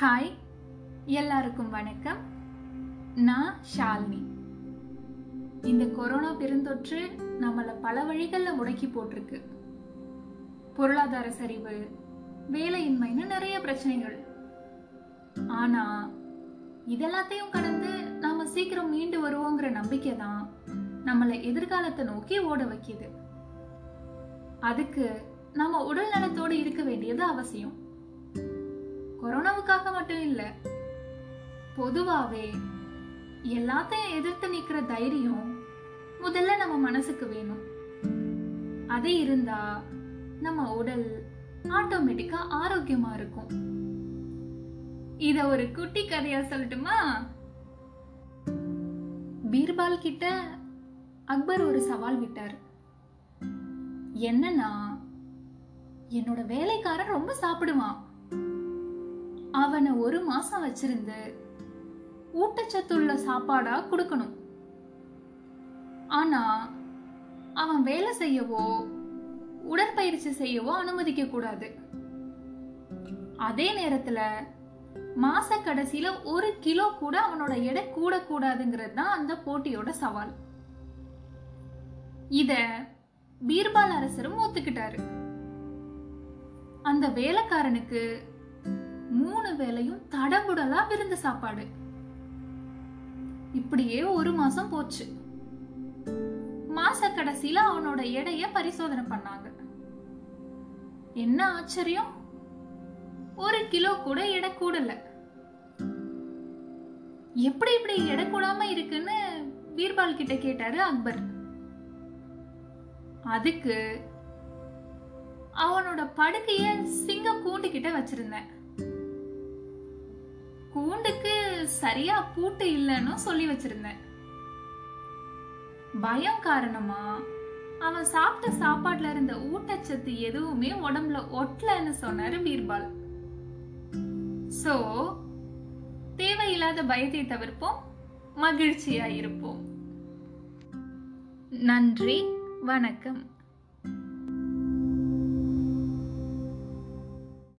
Hi எல்லாருக்கும் வணக்கம். நான் ஷாலினி. இந்த கொரோனா பெருந்தொற்று நம்மளை பல வழிகளில் முடக்கி போட்டிருக்கு. பொருளாதார சரிவு வேலையின்மைன்னு நிறைய பிரச்சனைகள். ஆனா இதெல்லாத்தையும் கடந்து நாம சீக்கிரம் மீண்டு வருவோங்கிற நம்பிக்கை தான் நம்மளை எதிர்காலத்தை நோக்கி ஓட வைக்குது. அதுக்கு நாம உடல் நலத்தோடு இருக்க வேண்டியது அவசியம். கொரோனாவுக்காக மட்டும் இல்ல. பொதுவாவே எல்லாத்தையும் எதிர்த்து நிக்கிற தைரியம் முதல்ல நம்ம மனசுக்கு வேணும். அது இருந்தா நம்ம உடல் ஆட்டோமேட்டிக்கா ஆரோக்கியமா இருக்கும். இத ஒரு குட்டி கதையா சொல்லட்டுமா? பீர்பால் கிட்ட அக்பர் ஒரு சவால் விட்டார். என்னன்னா என்னோட வேலைக்காரன் ரொம்ப சாப்பிடுவான். அவனை ஒரு மாசம் வச்சிருந்து ஊட்டச்சத்துள்ள சாப்பாடா கொடுக்கணும். ஆனா அவன் வேலை செய்யவோ உடற்பயிற்சி செய்யவோ அனுமதிக்க கூடாது. அதே நேரத்துல மாச கடைசியில ஒரு கிலோ கூட அவனோட எடை கூட கூடாதுங்கிறது தான் அந்த போட்டியோட சவால். இத பீர்பால் அரசரும் ஒத்துக்கிட்டாரு. அந்த வேலைக்காரனுக்கு மூணு வேலையும் தடபுடலா விருந்து சாப்பாடு. இப்படியே ஒரு மாசம் போச்சு. மாச கடைசியில அவனோட எடைய பரிசோதனை பண்ணாங்க. என்ன ஆச்சரியம்? ஒரு கிலோ கூட எடை கூடல. எப்படி இப்படி எடை கூடாம இருக்குன்னு பீர்பால் கிட்ட கேட்டாரு அக்பர். அதுக்கு அவனோட படுக்கைய சிங்க கூண்டு கிட்ட வச்சிருந்தேன். சரியா பூட்டு இல்லைன்னு சொல்லி வச்சிருந்தேன். பயம் காரணமா அவன் சாப்பிட்ட சாப்பாட்டுல இருந்த ஊட்டச்சத்து எதுவுமே உடம்புல ஒட்டலன்னு சொன்னாரு பீர்பால். சோ தேவையில்லாத பயத்தை தவிர்ப்போம் மகிழ்ச்சியா இருப்போம். நன்றி வணக்கம்.